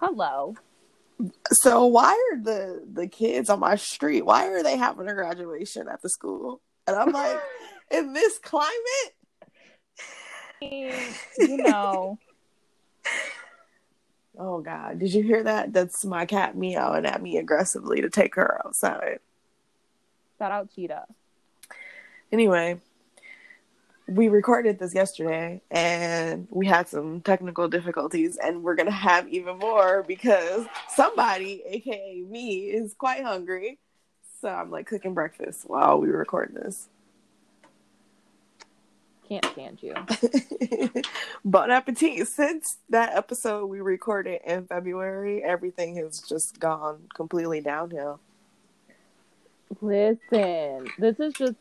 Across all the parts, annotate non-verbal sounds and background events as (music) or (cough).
Hello. So why are the the kids on my street? Why are they having a graduation at the school? And I'm like, (laughs) in this climate, you know. (laughs) oh God, did you hear that? That's my cat meowing at me aggressively to take her outside. Shout out Cheetah. Anyway, we recorded this yesterday and we had some technical difficulties and we're gonna have even more because somebody aka me is quite hungry. So i'm like cooking breakfast while we record this. Can't stand you. (laughs) Bon appetit. Since that episode we recorded in february everything has just gone completely downhill. Listen this is just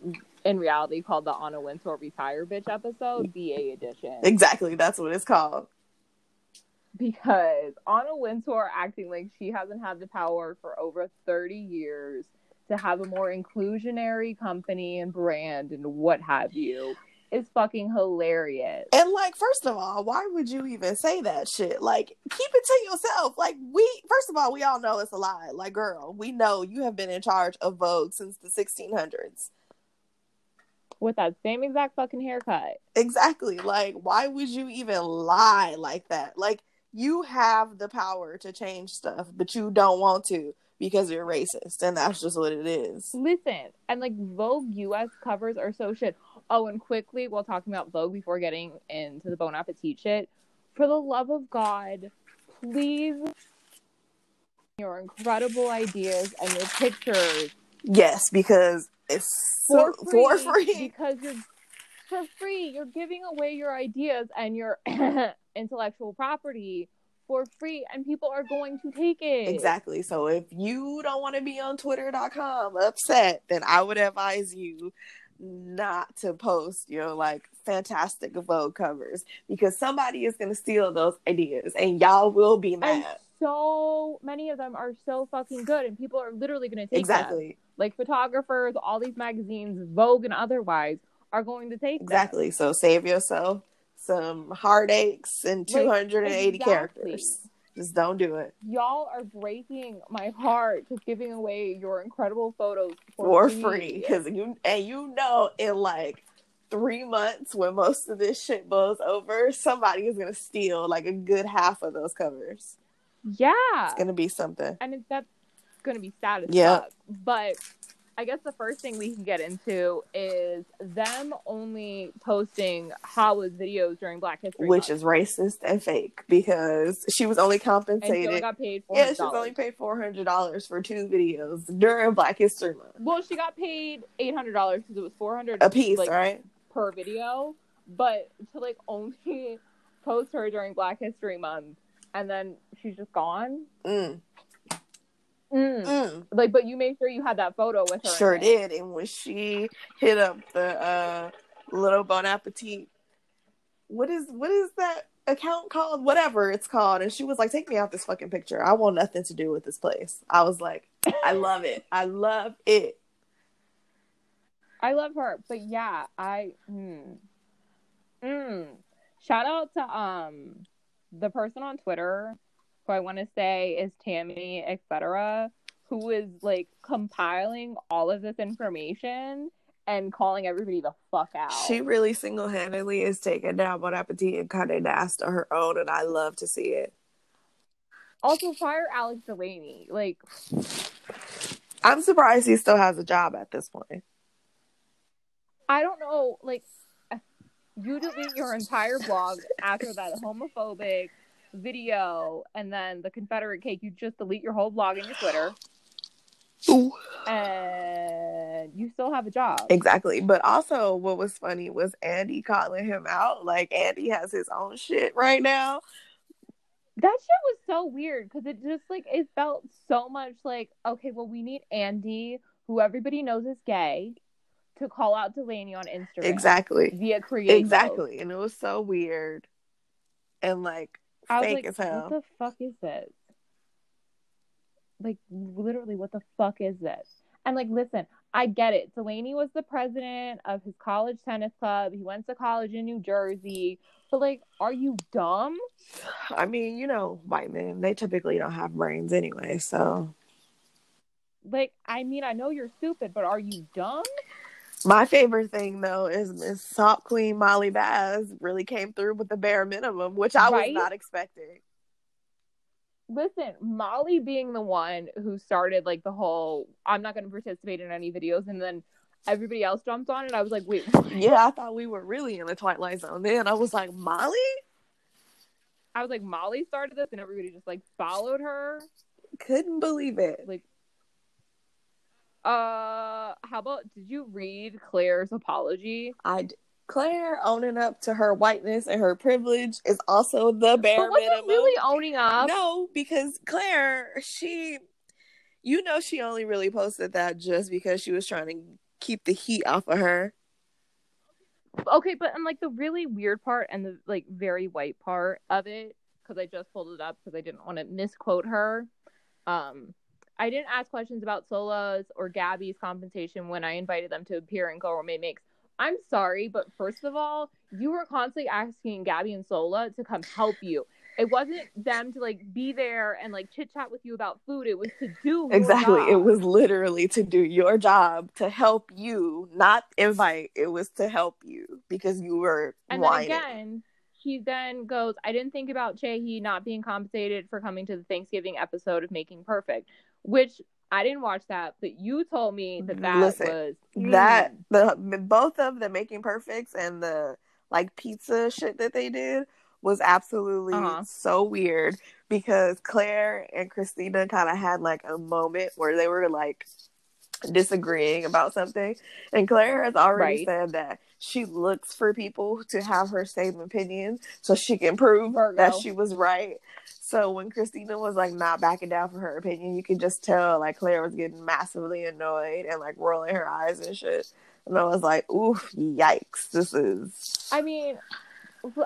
in reality called the Anna Wintour Retire Bitch episode, BA edition. Exactly, that's what it's called. Because Anna Wintour acting like she hasn't had the power for over 30 years to have a more inclusionary company and brand and what have you is fucking hilarious. And like, first of all, why would you even say that shit? Like, keep it to yourself. Like, we first of all, we all know it's a lie. Like, girl, we know you have been in charge of Vogue since the 1600s with that same exact fucking haircut. Exactly. Like, why would you even lie like that? Like, you have the power to change stuff, but you don't want to because you're racist, and that's just what it is. Listen, and like Vogue US covers are so shit. Oh, and quickly, while talking about Vogue before getting into the Bon Appetit shit, for the love of God, please your incredible ideas and your pictures. Yes, because it's so, for, (laughs) free, for free because you're for free. You're giving away your ideas and your (clears throat) intellectual property for free and people are going to take it. Exactly. So if you don't want to be on twitter.com upset, then I would advise you not to post your like fantastic Vogue covers because somebody is going to steal those ideas and y'all will be mad. And so many of them are so fucking good and people are literally going to take exactly. Them like photographers, all these magazines, Vogue and otherwise, are going to take exactly. Them. So save yourself some heartaches and 280 exactly. characters. Just don't do it. Y'all are breaking my heart just giving away your incredible photos for, for free because you and you know in like three months when most of this shit blows over, somebody is gonna steal like a good half of those covers. Yeah, it's gonna be something, and it, that's going to be sad as yeah. fuck. But I guess the first thing we can get into is them only posting Hawa's videos during Black History Which Month. is racist and fake because she was only compensated. And she got paid $400. Yeah, she was only paid $400 for two videos during Black History Month. Well, she got paid $800 because it was 400 a piece, like, right? Per video. But to like only post her during Black History Month and then she's just gone. Mm. Mm. Mm. Like, but you made sure you had that photo with her. Sure did. And when she hit up the uh, little Bon Appetit, what is what is that account called? Whatever it's called. And she was like, "Take me out this fucking picture. I want nothing to do with this place." I was like, "I love it. I love it." I love her, but yeah, I. Hmm. Mm. Shout out to um the person on Twitter who I want to say is Tammie, etc., who is like compiling all of this information and calling everybody the fuck out. She really single handedly is taking down Bon Appetit and Condé Nast on her own, and I love to see it. Also, fire Alex Delaney. Like, I'm surprised he still has a job at this point. I don't know. Like, you delete your entire blog after that homophobic video and then the Confederate cake, you just delete your whole blog and your Twitter. Ooh. And you still have a job. Exactly. But also, what was funny was Andy calling him out. Like, Andy has his own shit right now. That shit was so weird because it just like, it felt so much like, okay, well, we need Andy, who everybody knows is gay, to call out Delaney on Instagram. Exactly. Via creative. Exactly. And it was so weird. And like, I was like, as hell. What the fuck is this? Like literally, what the fuck is this? And like, listen, I get it. Delaney was the president of his college tennis club. He went to college in New Jersey. But like, are you dumb? I mean, you know, white men, they typically don't have brains anyway, so Like, I mean, I know you're stupid, but are you dumb? My favorite thing though is Miss Salt Queen Molly Baz really came through with the bare minimum, which I Right? was not expecting. Listen, Molly being the one who started like the whole I'm not going to participate in any videos and then everybody else jumped on it. I was like, "Wait, (laughs) Yeah, I thought we were really in the Twilight Zone then. I was like, Molly? I was like, Molly started this, and everybody just like followed her. Couldn't believe it. Like, uh, how about did you read Claire's apology? I d- Claire owning up to her whiteness and her privilege is also the bare but minimum. really owning up? No, because Claire, she, you know, she only really posted that just because she was trying to keep the heat off of her. Okay, but and like the really weird part and the like very white part of it, because I just pulled it up because I didn't want to misquote her. Um, I didn't ask questions about Sohla's or Gabby's compensation when I invited them to appear in Gourmet Makes. I'm sorry, but first of all, you were constantly asking Gabby and Sohla to come help you. It wasn't them to like be there and like chit chat with you about food. It was to do Exactly. It was literally to do your job, to help you, not invite. It was to help you because you were And then again, he then goes, I didn't think about Chaey not being compensated for coming to the Thanksgiving episode of Making Perfect, which I didn't watch that, but you told me that that Listen, was that Mm. the both of the making perfects and the like pizza shit that they did was absolutely Uh-huh. so weird because Claire and Christina kind of had like a moment where they were like disagreeing about something and Claire has already Right. said that she looks for people to have her same opinion so she can prove Virgo. that she was right so when Christina was like not backing down from her opinion, you could just tell like Claire was getting massively annoyed and like rolling her eyes and shit. And I was like, oof, yikes, this is I mean,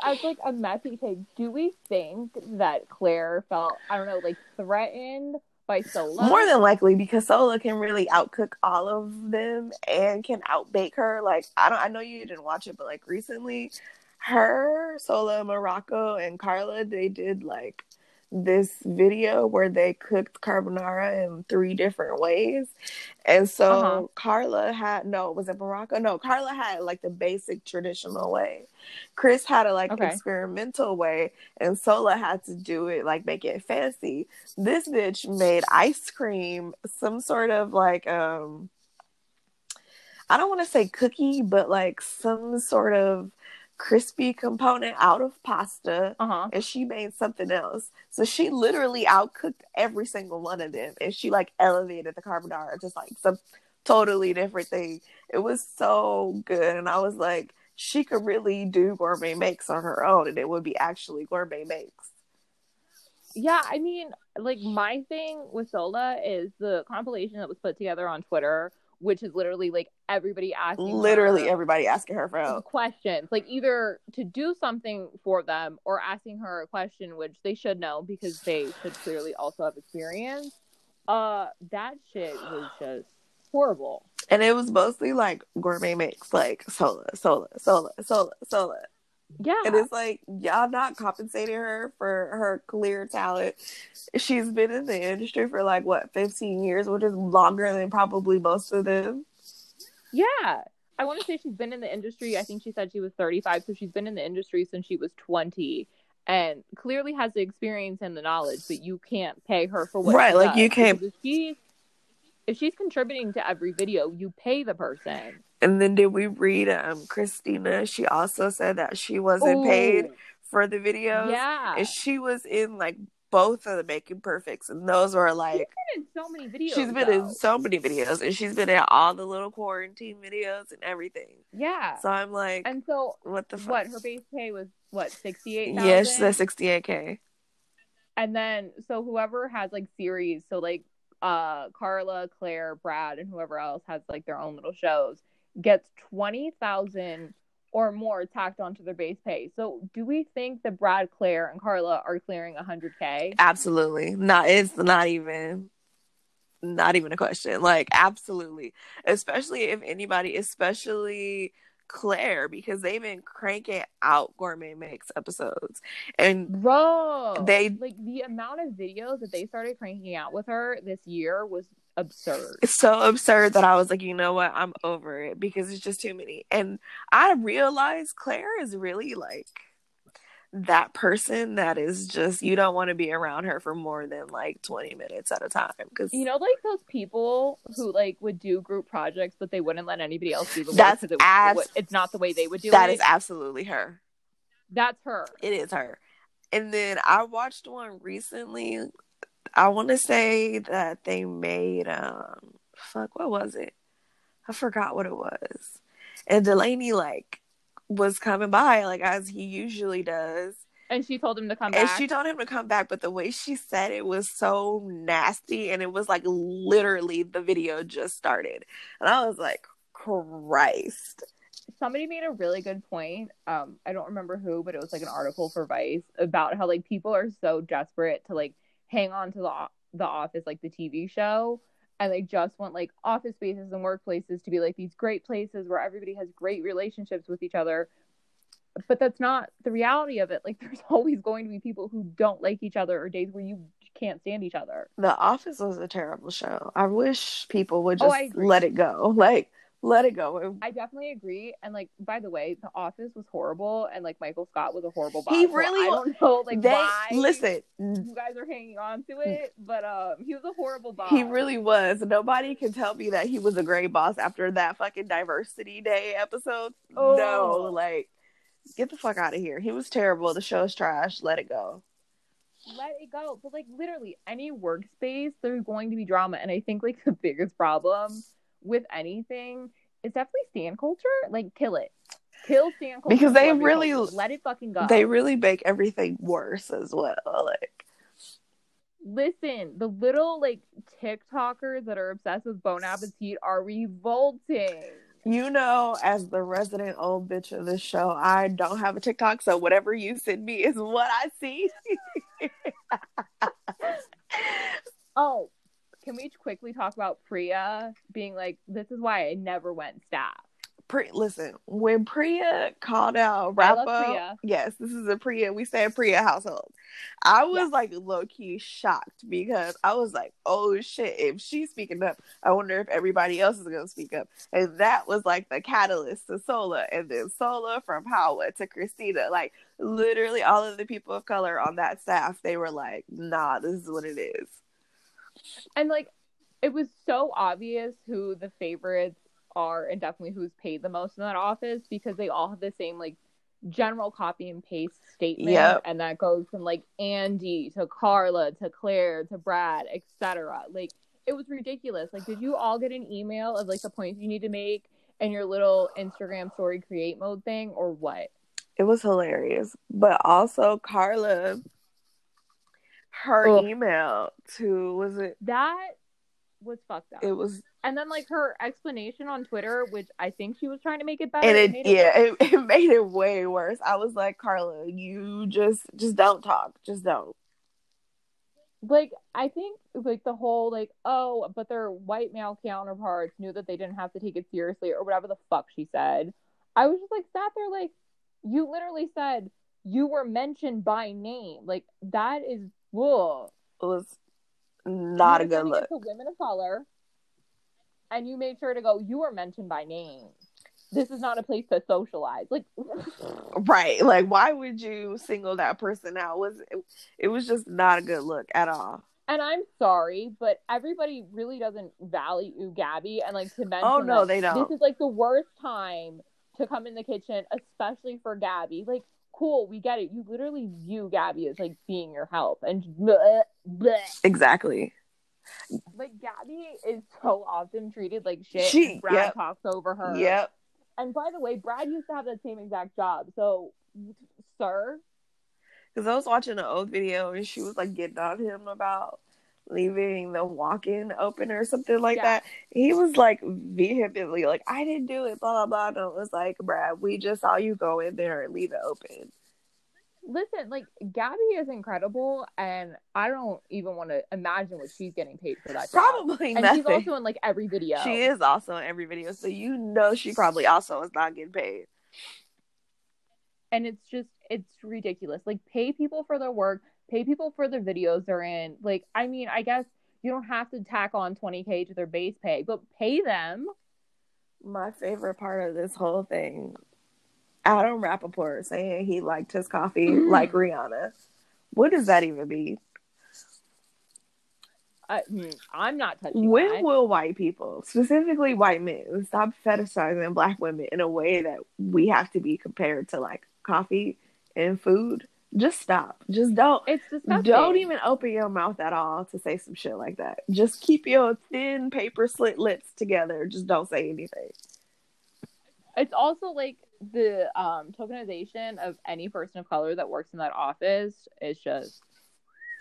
as like a messy take, do we think that Claire felt, I don't know, like threatened by Sohla? more than likely because Sohla can really outcook all of them and can outbake her. Like I don't I know you didn't watch it, but like recently her, Sohla, Morocco, and Carla, they did like this video where they cooked carbonara in three different ways. And so Uh-huh. Carla had no, was it Morocco? No, Carla had like the basic traditional way. Chris had a like Okay. experimental way, and Sohla had to do it like make it fancy. This bitch made ice cream, some sort of like um I don't want to say cookie, but like some sort of crispy component out of pasta Uh huh. and she made something else. So she literally outcooked every single one of them, and she like elevated the carbonara just like some totally different thing. It was so good, and I was like, she could really do gourmet makes on her own, and it would be actually gourmet makes. Yeah, I mean, like my thing with Sohla is the compilation that was put together on Twitter, which is literally like everybody asking Literally everybody asking her for help. questions, like either to do something for them or asking her a question, which they should know because they should clearly also have experience. Uh, that shit was just horrible. And it was mostly like gourmet mix, like sola, sola, sola, sola, sola. Yeah, And it's like y'all not compensating her for her clear talent. She's been in the industry for like what, fifteen years, which is longer than probably most of them. yeah. I want to say she's been in the industry. I think she said she was 35, so she's been in the industry since she was 20, and clearly has the experience and the knowledge. But you can't pay her for what, Right, like, does. you can't- If she's if she's contributing to every video, you pay the person. And then did we read um Christina? She also said that she wasn't paid for the videos. Yeah, And she was in like both of the Making Perfects, and those were like she's been in so many videos. she's been though. in so many videos, and she's been in all the little quarantine videos and everything. Yeah, So I'm like, and so what the fuck? what? Her base pay was what sixty eight. Yeah, she said 68k. and then so whoever has like series, so like uh Carla, Claire, Brad, and whoever else has like their own little shows, gets twenty thousand or more tacked onto their base pay. So do we think that Brad, Claire, and Carla are clearing hundred k? Absolutely not. It's not even. Not even a question. Like, absolutely. Especially if anybody, especially Claire, because they've been cranking out gourmet mix episodes. And Bro, They- like the amount of videos that they started cranking out with her this year was absurd. it's so absurd that I was like, you know what? I'm over it because it's just too many. And I realized Claire is really like that person that is just you don't want to be around her for more than like 20 minutes at a time because You know, like those people who like would do group projects, but they wouldn't let anybody else do the work That's because it, abs- it's not the way they would do that it. is absolutely her. That's her. It is her. And then I watched one recently. I want to say that they made um fuck what was it? I forgot what it was. And Delaney like was coming by like as he usually does. And she told him to come And back. she told him to come back, but the way she said it was so nasty and it was like literally the video just started. And I was like, Christ. Somebody made a really good point. Um, I don't remember who, but it was like an article for Vice about how like people are so desperate to like hang on to the the Office, like the TV show, and they just want like office spaces and workplaces to be like these great places where everybody has great relationships with each other. But that's not the reality of it. Like, (laughs) there's always going to be people who don't like each other, or days where you can't stand each other. The Office was a terrible show. I wish people would Oh, just agree. let it go. (laughs) Like, let it go. I definitely agree. And like, by the way, The Office was horrible, and like Michael Scott was a horrible boss. He So really I don't know like they why listen. you guys are hanging on to it, but um, he was a horrible boss. He really was. Nobody can tell me that he was a great boss after that fucking diversity day episode. Oh. No, like get the fuck out of here. He was terrible. The show's trash. Let it go. let it go. But like, literally, any workspace, there's going to be drama, and I think like the biggest problem with anything it's definitely stan culture. Like, kill it, kill stan culture Because they really- culture. let it fucking go. They really make everything worse as well. Like Listen, the little like TikTokers that are obsessed with Bon Appetit are revolting. you know, as the resident old bitch of this show, I don't have a TikTok, so whatever you send me is what I see. (laughs) Oh, can we quickly talk about Priya being like, "This is why I never went staff." Pri- listen, when Priya called out I Rappo, yes, this is a Priya. We say Priya household. I was like low key shocked because I was like, oh shit, if she's speaking up, I wonder if everybody else is gonna speak up. And that was like the catalyst to Sohla, and then Sohla from Howard to Christina. Like literally, all of the people of color on that staff, they were like, nah, this is what it is. And like, it was so obvious who the favorites are, and definitely who's paid the most in that office because they all have the same like general copy and paste statement, Yep. and that goes from like Andy to Carla to Claire to Brad, etc. Like, it was ridiculous. Like, did you all get an email of like the points you need to make and your little Instagram story create mode thing, or what? It was hilarious. But also Carla her Ugh. email to was it That was fucked up. it was and then like her explanation on Twitter, which I think she was trying to make it better. and it made yeah it, (laughs) it made it way worse. I was like, Carla, you just just don't talk. Just don't. like I think like the whole like oh but their white male counterparts knew that they didn't have to take it seriously or whatever the fuck she said. I was just like sat there like you literally said you were mentioned by name like that is whoa It was not a good look. to women of color and you made sure to go you were mentioned by name. This is not a place to socialize. Like (laughs) Right. Like why would you single that person out? Was it, it was just not a good look at all. And I'm sorry, but everybody really doesn't value Gabby. And like to mention, Oh, no, they don't. This is like the worst time to come in the kitchen, especially for Gabby. Like, cool, we get it. You literally view Gabby as like being your help, and bleh, bleh. Exactly. like Gabby is so often treated like shit. She- Brad yep. talks over her. Yep. And by the way, Brad used to have that same exact job. So, sir, Because I was watching an old video and she was like getting on him about leaving the walk-in open or something like Yeah. that. He was like vehemently like, "I didn't do it," blah blah blah. And it was like, "Brad, we just saw you go in there and leave it open." Listen, like Gabby is incredible, and I don't even want to imagine what she's getting paid for that. Job. Probably and nothing. she's also in like every video. She is also in every video, so you know she probably also is not getting paid. and it's just it's ridiculous. Like pay people for their work, pay people for the videos they're in. Like I mean, I guess you don't have to tack on 20k to their base pay, but pay them. My favorite part of this whole thing, Adam Rapoport saying he liked his coffee Mhm. like Rihanna. What does that even mean? I, hmm, I'm not touching When that. will white people, specifically white men, stop fetishizing black women in a way that we have to be compared to like coffee and food? Just stop. Just don't. It's disgusting. Don't even open your mouth at all to say some shit like that. Just keep your thin paper slit lips together. Just don't say anything. It's also like the um tokenization of any person of color that works in that office is just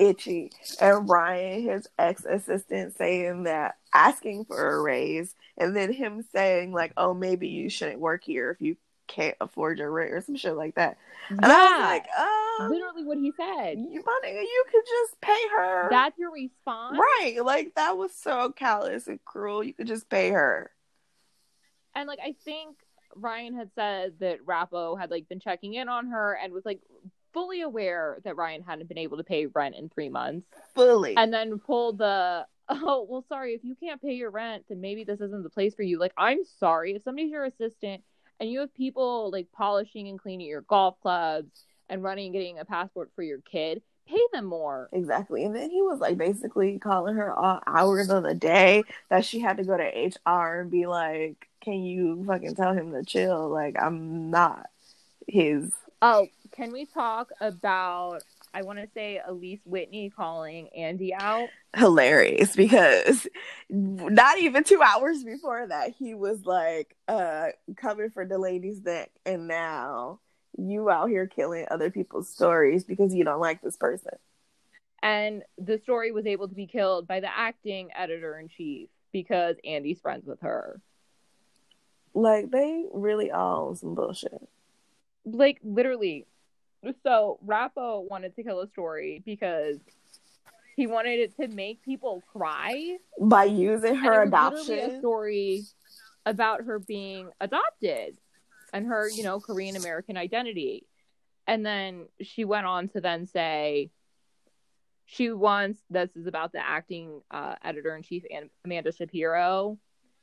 Itchy. And Ryan, his ex assistant, saying that asking for a raise, and then him saying, like, oh, maybe you shouldn't work here if you can't afford your rent or some shit like that. And I was like, um, literally what he said. you, my nigga, you could just pay her. That's your response. right. Like, that was so callous and cruel. You could just pay her. And like I think Ryan had said that Rappo had like been checking in on her and was like fully aware that Ryan hadn't been able to pay rent in three months. Fully. And then pulled the (laughs) oh well sorry, if you can't pay your rent, then maybe this isn't the place for you. Like, I'm sorry. If somebody's your assistant and you have people like polishing and cleaning your golf clubs and running and getting a passport for your kid, pay them more. Exactly. And then he was like basically calling her all hours of the day that she had to go to HR and be like, Can you fucking tell him to chill? Like, I'm not his. Oh, can we talk about I want to say Alyse Whitney calling Andy out? Hilarious because not even two hours before that, he was like, uh, coming for Delaney's neck. And now you out here killing other people's stories because you don't like this person. And the story was able to be killed by the acting editor in chief because Andy's friends with her. Like, they really all some bullshit. Like literally. So Rappo wanted to kill a story because he wanted it to make people cry. By using her it was literally a adoption. story about her being adopted and her, you know, Korean American identity. And then she went on to then say she wants this is about the acting uh, editor in chief Amanda Shapiro.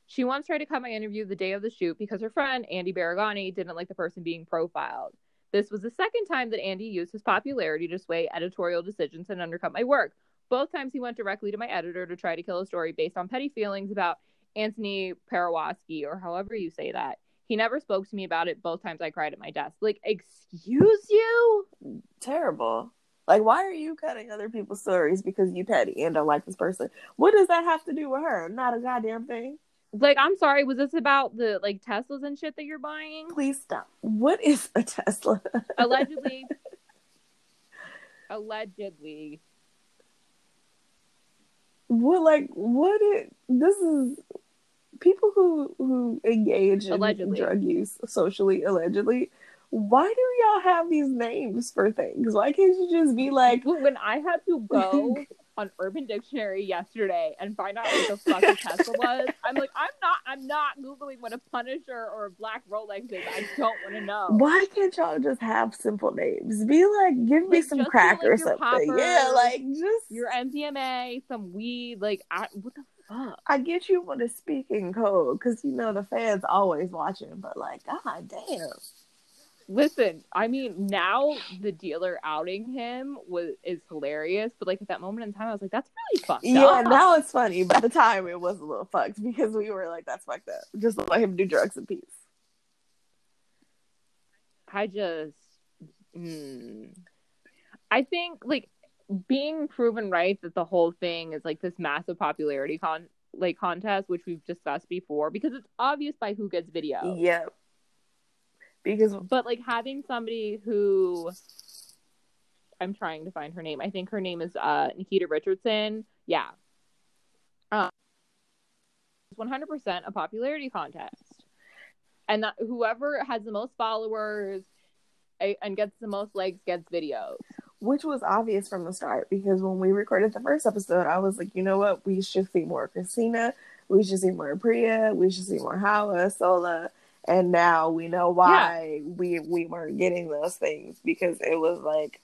She once tried to cut my interview the day of the shoot because her friend Andy Baragani didn't like the person being profiled. This was the second time that Andy used his popularity to sway editorial decisions and undercut my work. Both times he went directly to my editor to try to kill a story based on petty feelings about Anthony Parawaski or however you say that. He never spoke to me about it. Both times I cried at my desk. Like, excuse you? terrible. Like, why are you cutting other people's stories because you petty and don't like this person? What does that have to do with her? Not a goddamn thing. Like, I'm sorry. Was this about the like Teslas and shit that you're buying? Please stop. What is a Tesla? Allegedly. (laughs) allegedly. what like what it this is people who who engage in Allegedly. drug use socially allegedly. Why do y'all have these names for things? Why can't you just be like When I had to go (laughs) on Urban Dictionary yesterday and find out what the fuck a Tesla was, I'm like, I'm not, I'm not googling what a Punisher or a Black Rolex is. I don't want to know. why can't y'all just have simple names? Be like, give me some crack like, or your something. Yeah, like just Your MDMA, some weed, like, I, what the fuck? I get you want to speak in code because you know the fans always watching, but like, god damn. Listen, I mean, now the dealer outing him was is hilarious, but like at that moment in time, I was like, that's really fucked Yeah, up. now it's funny, but at the time it was a little fucked because we were like, that's fucked up. Just let him do drugs in peace. I just, mm, I think like being proven right that the whole thing is like this massive popularity con like contest, which we've discussed before, because it's obvious by who gets video. Yep. Because But like having somebody who I'm trying to find her name. I think her name is uh Nikita Richardson. Yeah. Um, it's 100% a popularity contest. And that whoever has the most followers and gets the most likes gets videos. which was obvious from the start because when we recorded the first episode, I was like, you know what, we should see more Christina, we should see more Priya, we should see more Hala, Sohla, and now we know why we we weren't getting those things because it was like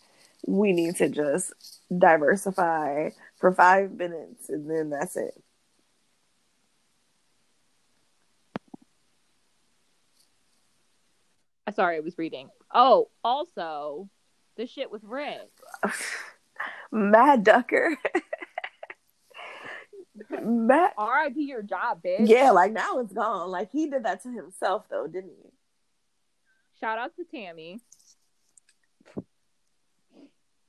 we need to just diversify for five minutes and then that's it. Uh, Sorry, I was reading. Oh, also, the shit with Rick. (laughs) Matt Duckor. (laughs) Matt R.I.P. your job, bitch. Yeah, like now it's gone. Like he did that to himself though, didn't he? Shout out to Tammie.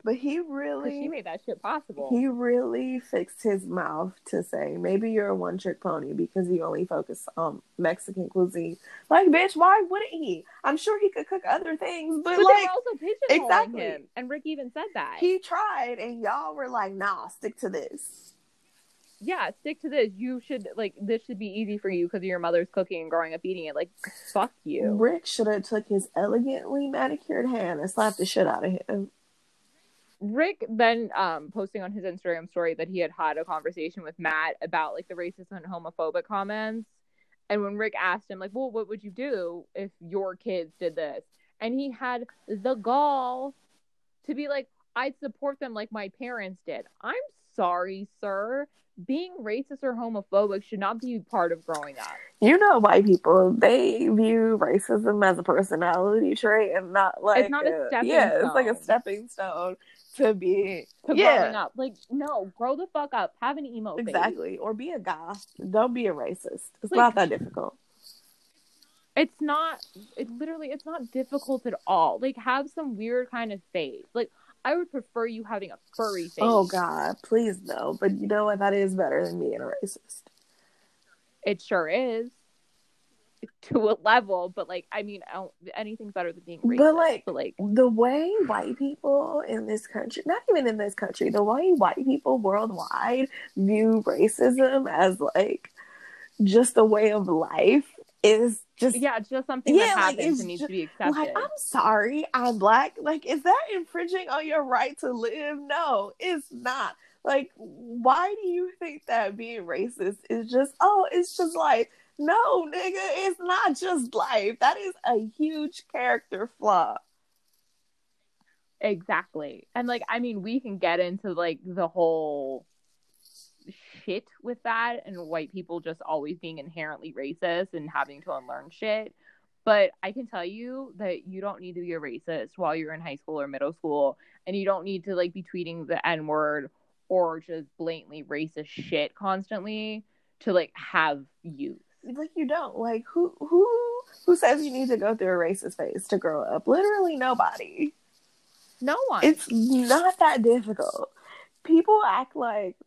But he really she made that shit possible. he really fixed his mouth to say maybe you're a one trick pony because you only focus on Mexican cuisine. Like, bitch, why wouldn't he? I'm sure he could cook other things, but, but like also pigeonholing exactly. him. And Rick even said that. he tried and y'all were like, nah, stick to this. Yeah, stick to this. You should like this should be easy for you because your mother's cooking and growing up eating it. Like, fuck you. Rick should have took his elegantly manicured hand and slapped the shit out of him. Rick then um posting on his Instagram story that he had had a conversation with Matt about like the racist and homophobic comments. And when Rick asked him like, "Well, what would you do if your kids did this?" and he had the gall to be like, "I'd support them like my parents did." I'm sorry, sir. Being racist or homophobic should not be part of growing up. You know, white people they view racism as a personality trait and not like it's not a stepping yeah, it's like a stepping stone to be To yeah, growing up, like, no, grow the fuck up. Have an emo exactly. Or be a goth. Don't be a racist. It's Like- not that difficult. it's not it literally it's not difficult at all like have some weird kind of faith like i would prefer you having a furry oh, face Oh God, please no. But you know what? That is better than being a racist. it sure is to a level but like i mean I don't, anything's better than being racist But, like, but like The way white people in this country, not even in this country, the way white people worldwide view racism as like just a way of life is just yeah it's just something Yeah, that happens and needs ju- to be accepted Like, I'm sorry, I'm black. Like, is that infringing on your right to live? No, it's not. Like, why do you think that being racist is just, oh, it's just like, no, nigga, it's not just life. That is a huge character flaw. Exactly. And like I mean we can get into like the whole shit with that and white people just always being inherently racist and having to unlearn shit. But I can tell you that you don't need to be a racist while you're in high school or middle school and you don't need to like be tweeting the N-word or just blatantly racist shit constantly to like have youth. Like, you don't. Like, who, who, who says you need to go through a racist phase to grow up? Literally nobody. No one. It's not that difficult. People act like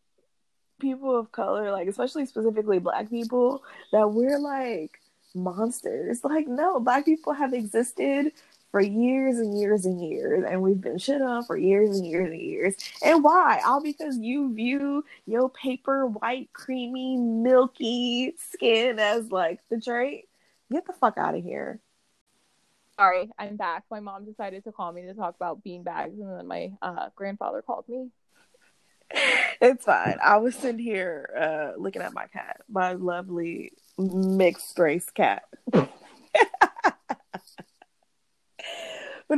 people of color, like especially specifically black people, that we're like monsters. (laughs) Like, no, black people have existed for years and years and years, and we've been shit on for years and years and years. And why? All because you view your paper white, creamy, milky skin as like the trait. Get the fuck out of here. Sorry, I'm back. My mom decided to call me to talk about bean bags, and then my uh, grandfather called me. (laughs) It's fine. I was sitting here uh, looking at my cat, my lovely mixed race cat. (laughs) but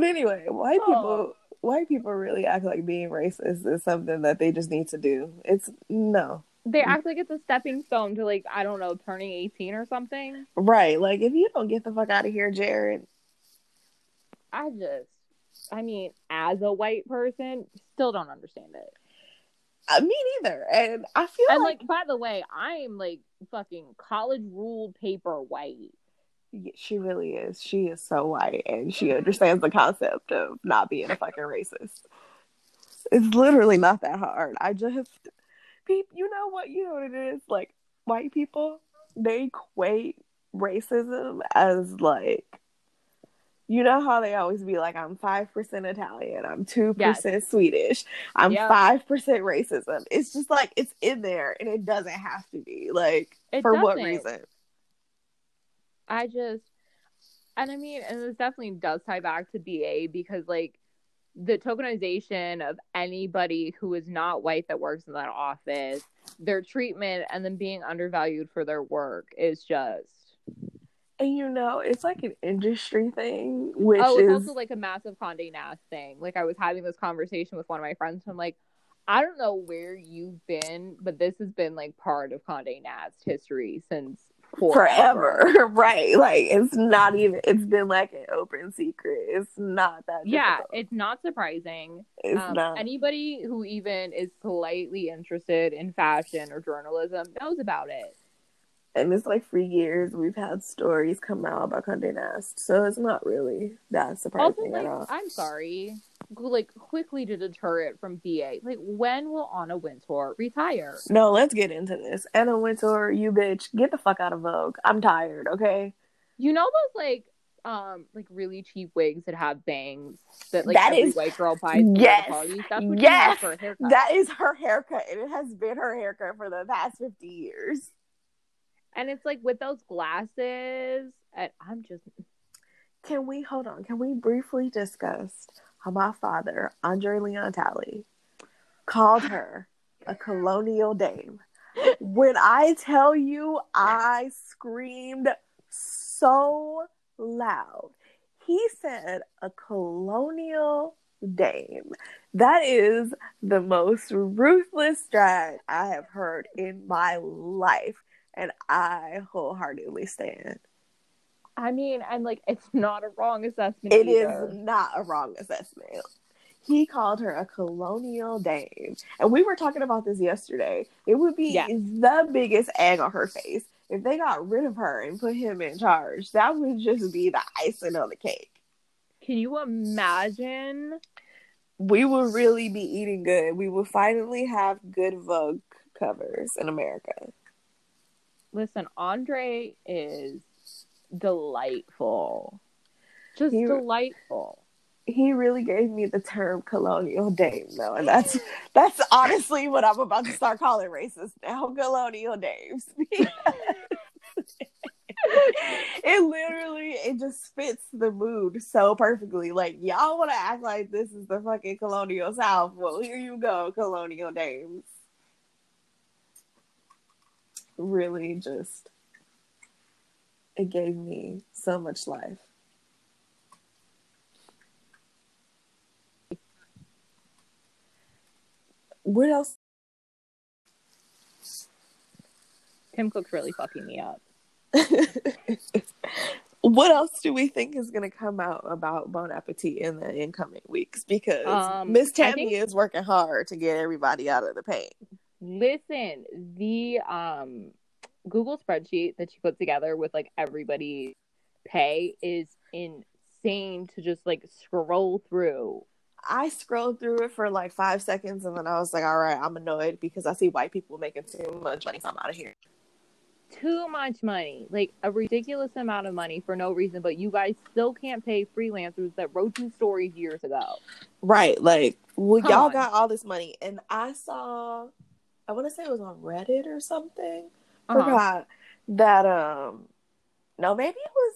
anyway, white Oh. people, white people really act like being racist is something that they just need to do. It's no They act like it's a stepping stone to like I don't know, turning 18 or something. right. Like if you don't get the fuck out of here, Jared. I just, I mean, as a white person, still don't understand it. Uh, me neither. And I feel And like, like, by the way, I am like fucking college ruled paper white. She really is. She is so white, and she understands the concept of not being a fucking racist. It's literally not that hard. I just, peep, you know what? You know what it is. Like white people, they equate racism as like, you know how they always be like, I'm five percent Italian, I'm two percent Swedish, I'm Yep. five percent racism. It's just like it's in there, and it doesn't have to be like It for what doesn't. reason? I just, and I mean, and this definitely does tie back to BA because like the tokenization of anybody who is not white that works in that office, their treatment, and then being undervalued for their work is just. And you know, it's like an industry thing, which oh, it's is also like a massive Condé Nast thing. Like I was having this conversation with one of my friends, and I'm like, I don't know where you've been, but this has been like part of Condé Nast history since forever. forever, (laughs) right? Like it's not even. It's been like an open secret. It's not that. Yeah, difficult. it's not surprising. it's Um, not. Anybody who even is slightly interested in fashion or journalism knows about it. And it's like for years we've had stories come out about Condé Nast, so it's not really that Also, surprising like, at all. I'm sorry, like quickly to deter it from BA. Like, when will Anna Wintour retire? No, let's get into this. Anna Wintour, you bitch, get the fuck out of Vogue. I'm tired. Okay, You know those like um like really cheap wigs that have bangs that like That every is- white girl buys Yes. parties. That's what Yes. you for a haircut. that is her haircut, and it has been her haircut for the past fifty years. And it's like with those glasses, and I'm just Can we hold on? Can we briefly discuss how my father, Andre Leon Talley, called her a colonial dame? When I tell you, I screamed so loud. He said a colonial dame. That is the most ruthless drag I have heard in my life, and I wholeheartedly stand. I mean, and like it's not a wrong assessment. It is either. not a wrong assessment. He called her a colonial dame. And we were talking about this yesterday. It would be Yeah. the biggest egg on her face if they got rid of her and put him in charge. That would just be the icing on the cake. Can you imagine? We would really be eating good. We would finally have good Vogue covers in America. Listen, Andre is delightful. Just He- delightful. He really gave me the term colonial dame though, and that's that's honestly what I'm about to start calling racist now. Colonial dames. (laughs) it literally it just fits the mood so perfectly. Like y'all want to act like this is the fucking colonial South. Well, here you go, colonial dames. Really, just it gave me so much life. What else? Tim Cook's really fucking me up. (laughs) what else do we think is going to come out about Bon Appetit in the incoming weeks? Because Um, Miss I Tammie think- is working hard to get everybody out of the paint. Listen, the um Google spreadsheet that she put together with like everybody pay is insane to just like scroll through. I scrolled through it for like five seconds and then I was like, all right, I'm annoyed because I see white people making too much money, so I'm out of here. Too much money, like a ridiculous amount of money for no reason, but you guys still can't pay freelancers that wrote you stories years ago. Right. Like, well, Come y'all on. got all this money. And I saw, I want to say it was on Reddit or something. Uh-huh. forgot that um no maybe it was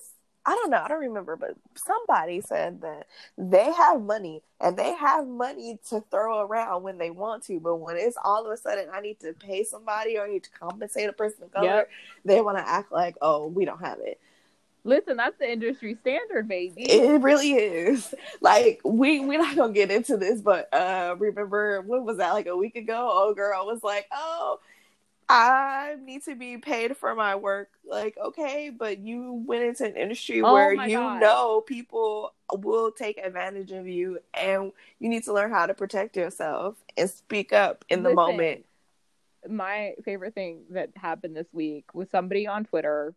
I don't know, I don't remember, but somebody said that they have money and they have money to throw around when they want to, but when it's all of a sudden I need to pay somebody or I need to compensate a person of color, Yep. they want to act like, oh, we don't have it. Listen, that's the industry standard, baby. It really is. Like we we're not gonna get into this, but uh remember what was that like a week ago? Oh girl was like, Oh, I need to be paid for my work. Like, okay, but you went into an industry Oh where you God. know people will take advantage of you and you need to learn how to protect yourself and speak up in the moment. My favorite thing that happened this week was somebody on Twitter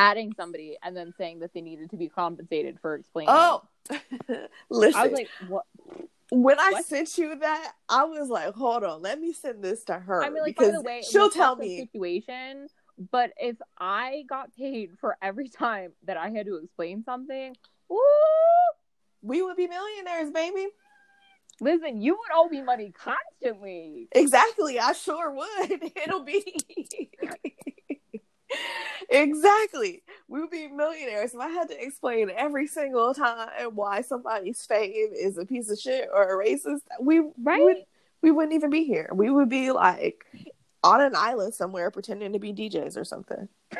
adding somebody and then saying that they needed to be compensated for explaining. Oh (laughs) listen. I was like, what? when I What? sent you that, I was like, hold on, let me send this to her. I mean, like, by the way, she'll tell that's a me. situation. But if I got paid for every time that I had to explain something, woo, We would be millionaires, baby. listen, you would owe me money constantly. Exactly. I sure would. (laughs) It'll be (laughs) (laughs) exactly. we would be millionaires. If I had to explain every single time why somebody's fame is a piece of shit or a racist, we Right? would, we wouldn't even be here. We would be like on an island somewhere pretending to be DJs or something. (laughs)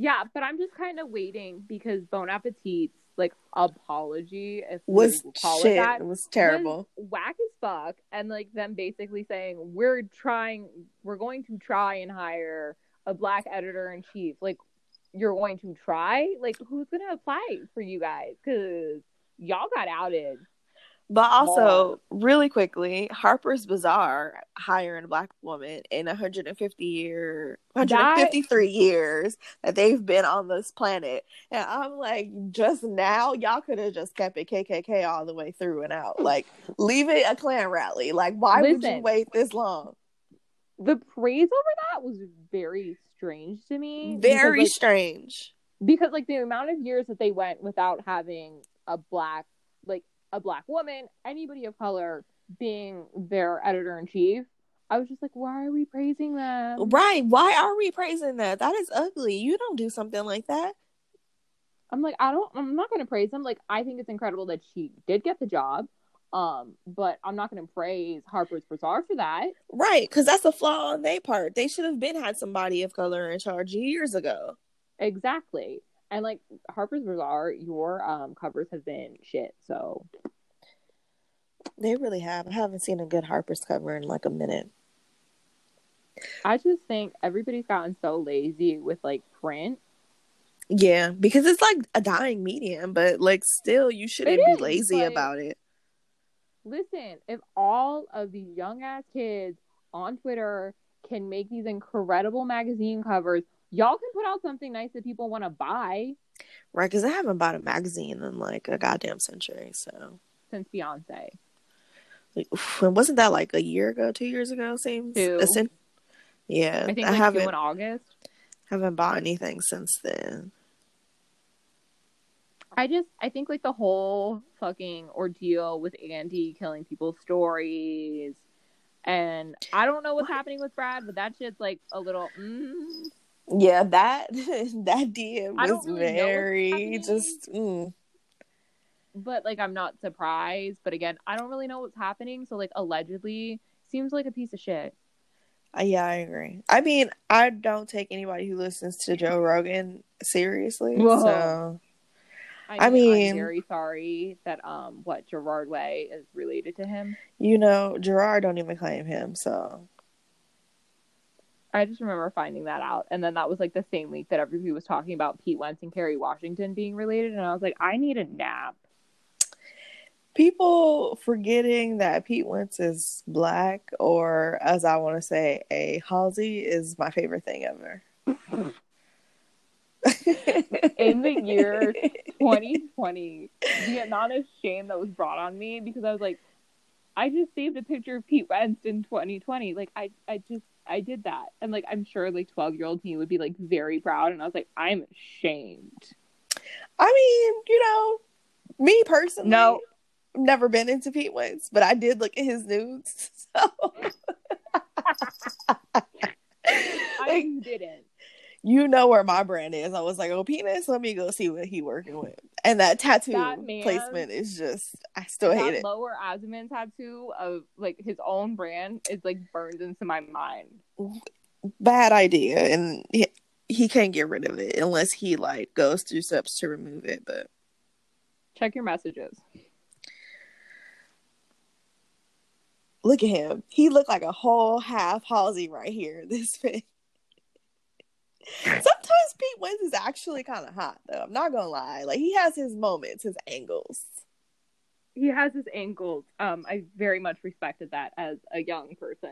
Yeah, but I'm just kind of waiting because Bon Appetit's like apology, if Was call shit. it that, It was terrible. was whack as fuck, and like them basically saying we're trying, we're going to try and hire a black editor in chief. Like you're going to try, like who's gonna apply for you guys? Because y'all got outed. But also, really quickly, Harper's Bazaar hiring a black woman in 150 year, 153 years that they've been on this planet, and I'm like, just now, y'all could have just kept it KKK all the way through and out. Like, leave it a Klan rally. Like, why would you wait this long? The praise over that was very strange to me. because, Very like, strange. because like the amount of years that they went without having a black a black woman anybody of color being their editor in chief i was just like why are we praising them Right? Why are we praising that? That is ugly. You don't do something like that. i'm like i don't i'm not going to praise them like i think it's incredible that she did get the job um but i'm not going to praise harper's bazaar for that Right, because that's a flaw on their part. They should have been had somebody of color in charge years ago. exactly and like harper's bazaar your um covers have been shit so They really have. I haven't seen a good Harper's cover in like a minute. i just think everybody's gotten so lazy with like print Yeah, because it's like a dying medium, but like still, you shouldn't be lazy but- about it. listen, if all of these young ass kids on Twitter can make these incredible magazine covers, y'all can put out something nice that people want to buy Right, because I haven't bought a magazine in like a goddamn century. So, since Beyonce. like, and wasn't that like a year ago, two years ago? Seems. Two. Yeah, I think I haven't in August. haven't bought anything since then. I just I think like the whole fucking ordeal with Andy killing people's stories. And I don't know what's happening with Brad, but that shit's like a little mm, Yeah, that (laughs) that DM was really very just. Mm. but like I'm not surprised. But again, I don't really know what's happening. So like allegedly seems like a piece of shit. Uh, Yeah, I agree. I mean, I don't take anybody who listens to Joe Rogan seriously. Whoa. So I I mean, mean- I'm very sorry that um what Gerard Way is related to him. you know, Gerard don't even claim him. So I just remember finding that out, and then that was like the same week that everybody was talking about Pete Wentz and Kerry Washington being related, and I was like, I need a nap. people forgetting that Pete Wentz is black, or as I want to say, a Halsey is my favorite thing ever. (laughs) In the year (laughs) 2020, the amount of shame that was brought on me because I was like, I just saved a picture of Pete Wentz in 2020. Like I, I just, I did that, and like I'm sure like 12 year old me would be like very proud, and I was like, I'm ashamed. I mean, you know, me personally, No. I've never been into Pete Wentz, but I did look at his nudes. (laughs) So. (laughs) I Like, didn't. You know where my brand is. I was like, oh, penis, let me go see what he working with. And that tattoo That man- placement is just, I still hate it. lower abdomen tattoo of like his own brand is like burned into my mind. Bad idea. And he, he can't get rid of it unless he like goes through steps to remove it. But Check your messages. look at him. He looked like a whole half Halsey right here. (laughs) This fit. (laughs) Sometimes Pete Wentz is actually kind of hot, though. I'm not gonna lie. Like he has his moments, his angles. He has his angles. Um, I very much respected that as a young person.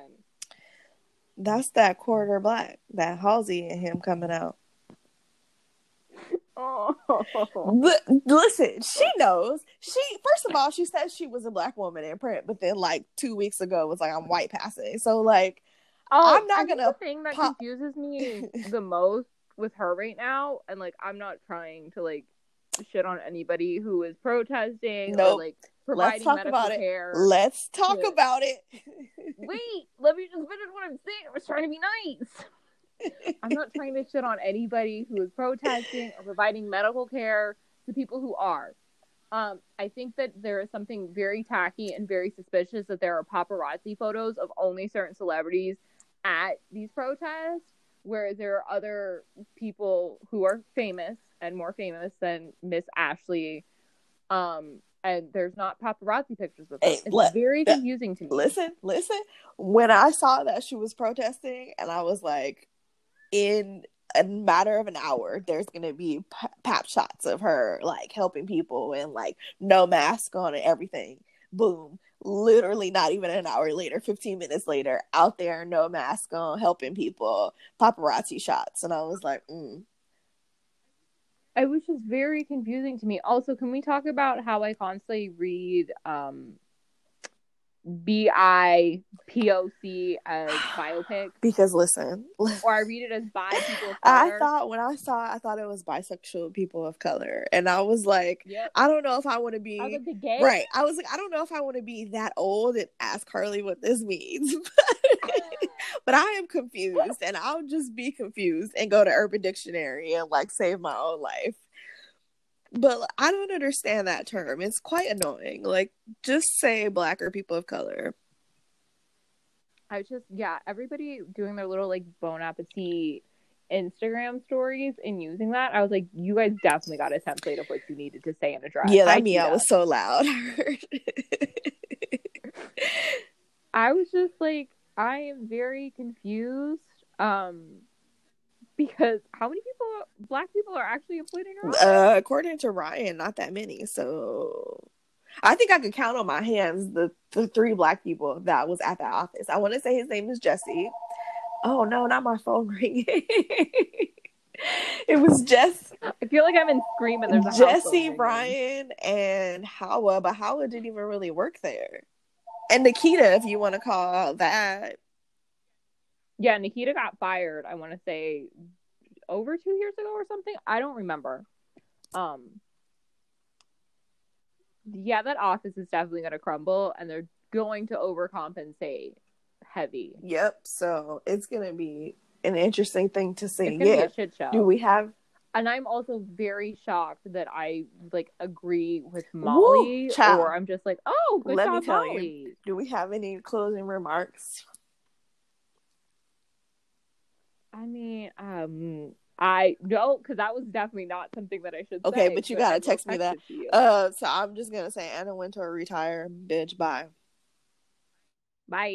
That's that quarter black, that Halsey and him coming out. (laughs) Oh, But listen, she knows. She first of all, she said she was a black woman in print, but then like two weeks ago was like I'm white passing. So like I'm not gonna The thing that pop- confuses me (laughs) the most with her right now, and like I'm not trying to like shit on anybody who is protesting Nope. or like providing Let's talk medical about it. care. let's talk Yeah. about it. (laughs) Wait, let me just finish what I'm saying. I was trying to be nice. I'm not trying to shit on anybody who is protesting or providing medical care to people who are. Um, I think that there is something very tacky and very suspicious that there are paparazzi photos of only certain celebrities at these protests, whereas there are other people who are famous and more famous than Miss Ashley. Um, and there's not paparazzi pictures with them. Hey, it's let- very uh, confusing to me. listen, listen. When I saw that she was protesting, and I was like, in a matter of an hour, there's gonna be p- pap shots of her like helping people and like no mask on and everything. Boom. Literally, not even an hour later, 15 minutes later, out there, no mask on, helping people, paparazzi shots. And I was like, mm. It was just very confusing to me. Also, can we talk about how I constantly read um B I P O C as biopic, (sighs) because listen, or I read it as bi people of I thought when I saw it, I thought it was bisexual people of color. And I was like, Yep. I don't know if I want to be I like right. I was like, I don't know if I want to be that old and ask Carly what this means. (laughs) but I am confused and I'll just be confused and go to Urban Dictionary and like save my own life. But I don't understand that term. It's quite annoying. Like, just say black or people of color. I was just yeah, everybody doing their little like Bon Appetit Instagram stories and using that. I was like, you guys definitely got a template of what you needed to say in a dress. yeah, that I me see I was so loud. (laughs) I was just like, I am very confused. Um, because how many people, black people, are actually employed in office? uh, according to Ryan, not that many. So I think I could count on my hands the, the three black people that was at that office. I want to say his name is Jesse. Oh no, not my phone (laughs) ringing. it was Jess, I feel like I'm in Scream and there's a Jesse. Brian, and Howa, but Howa didn't even really work there. And Nikita, if you want to call that. Yeah, Nikita got fired. I want to say over two years ago or something. I don't remember. Um. Yeah, that office is definitely going to crumble, and they're going to overcompensate heavy. Yep. So it's gonna be an interesting thing to see. It's going to Yeah. be a shit show. Do we have and I'm also very shocked that I like agree with Molly, child. or I'm just like, oh, good Let me job, tell you. Molly. do we have any closing remarks? I mean, um, I no, because that was definitely not something that I should. Say. Okay, say, but you I gotta text me that. Uh, so I'm just gonna say Anna Wintour retire, bitch. Bye. Bye.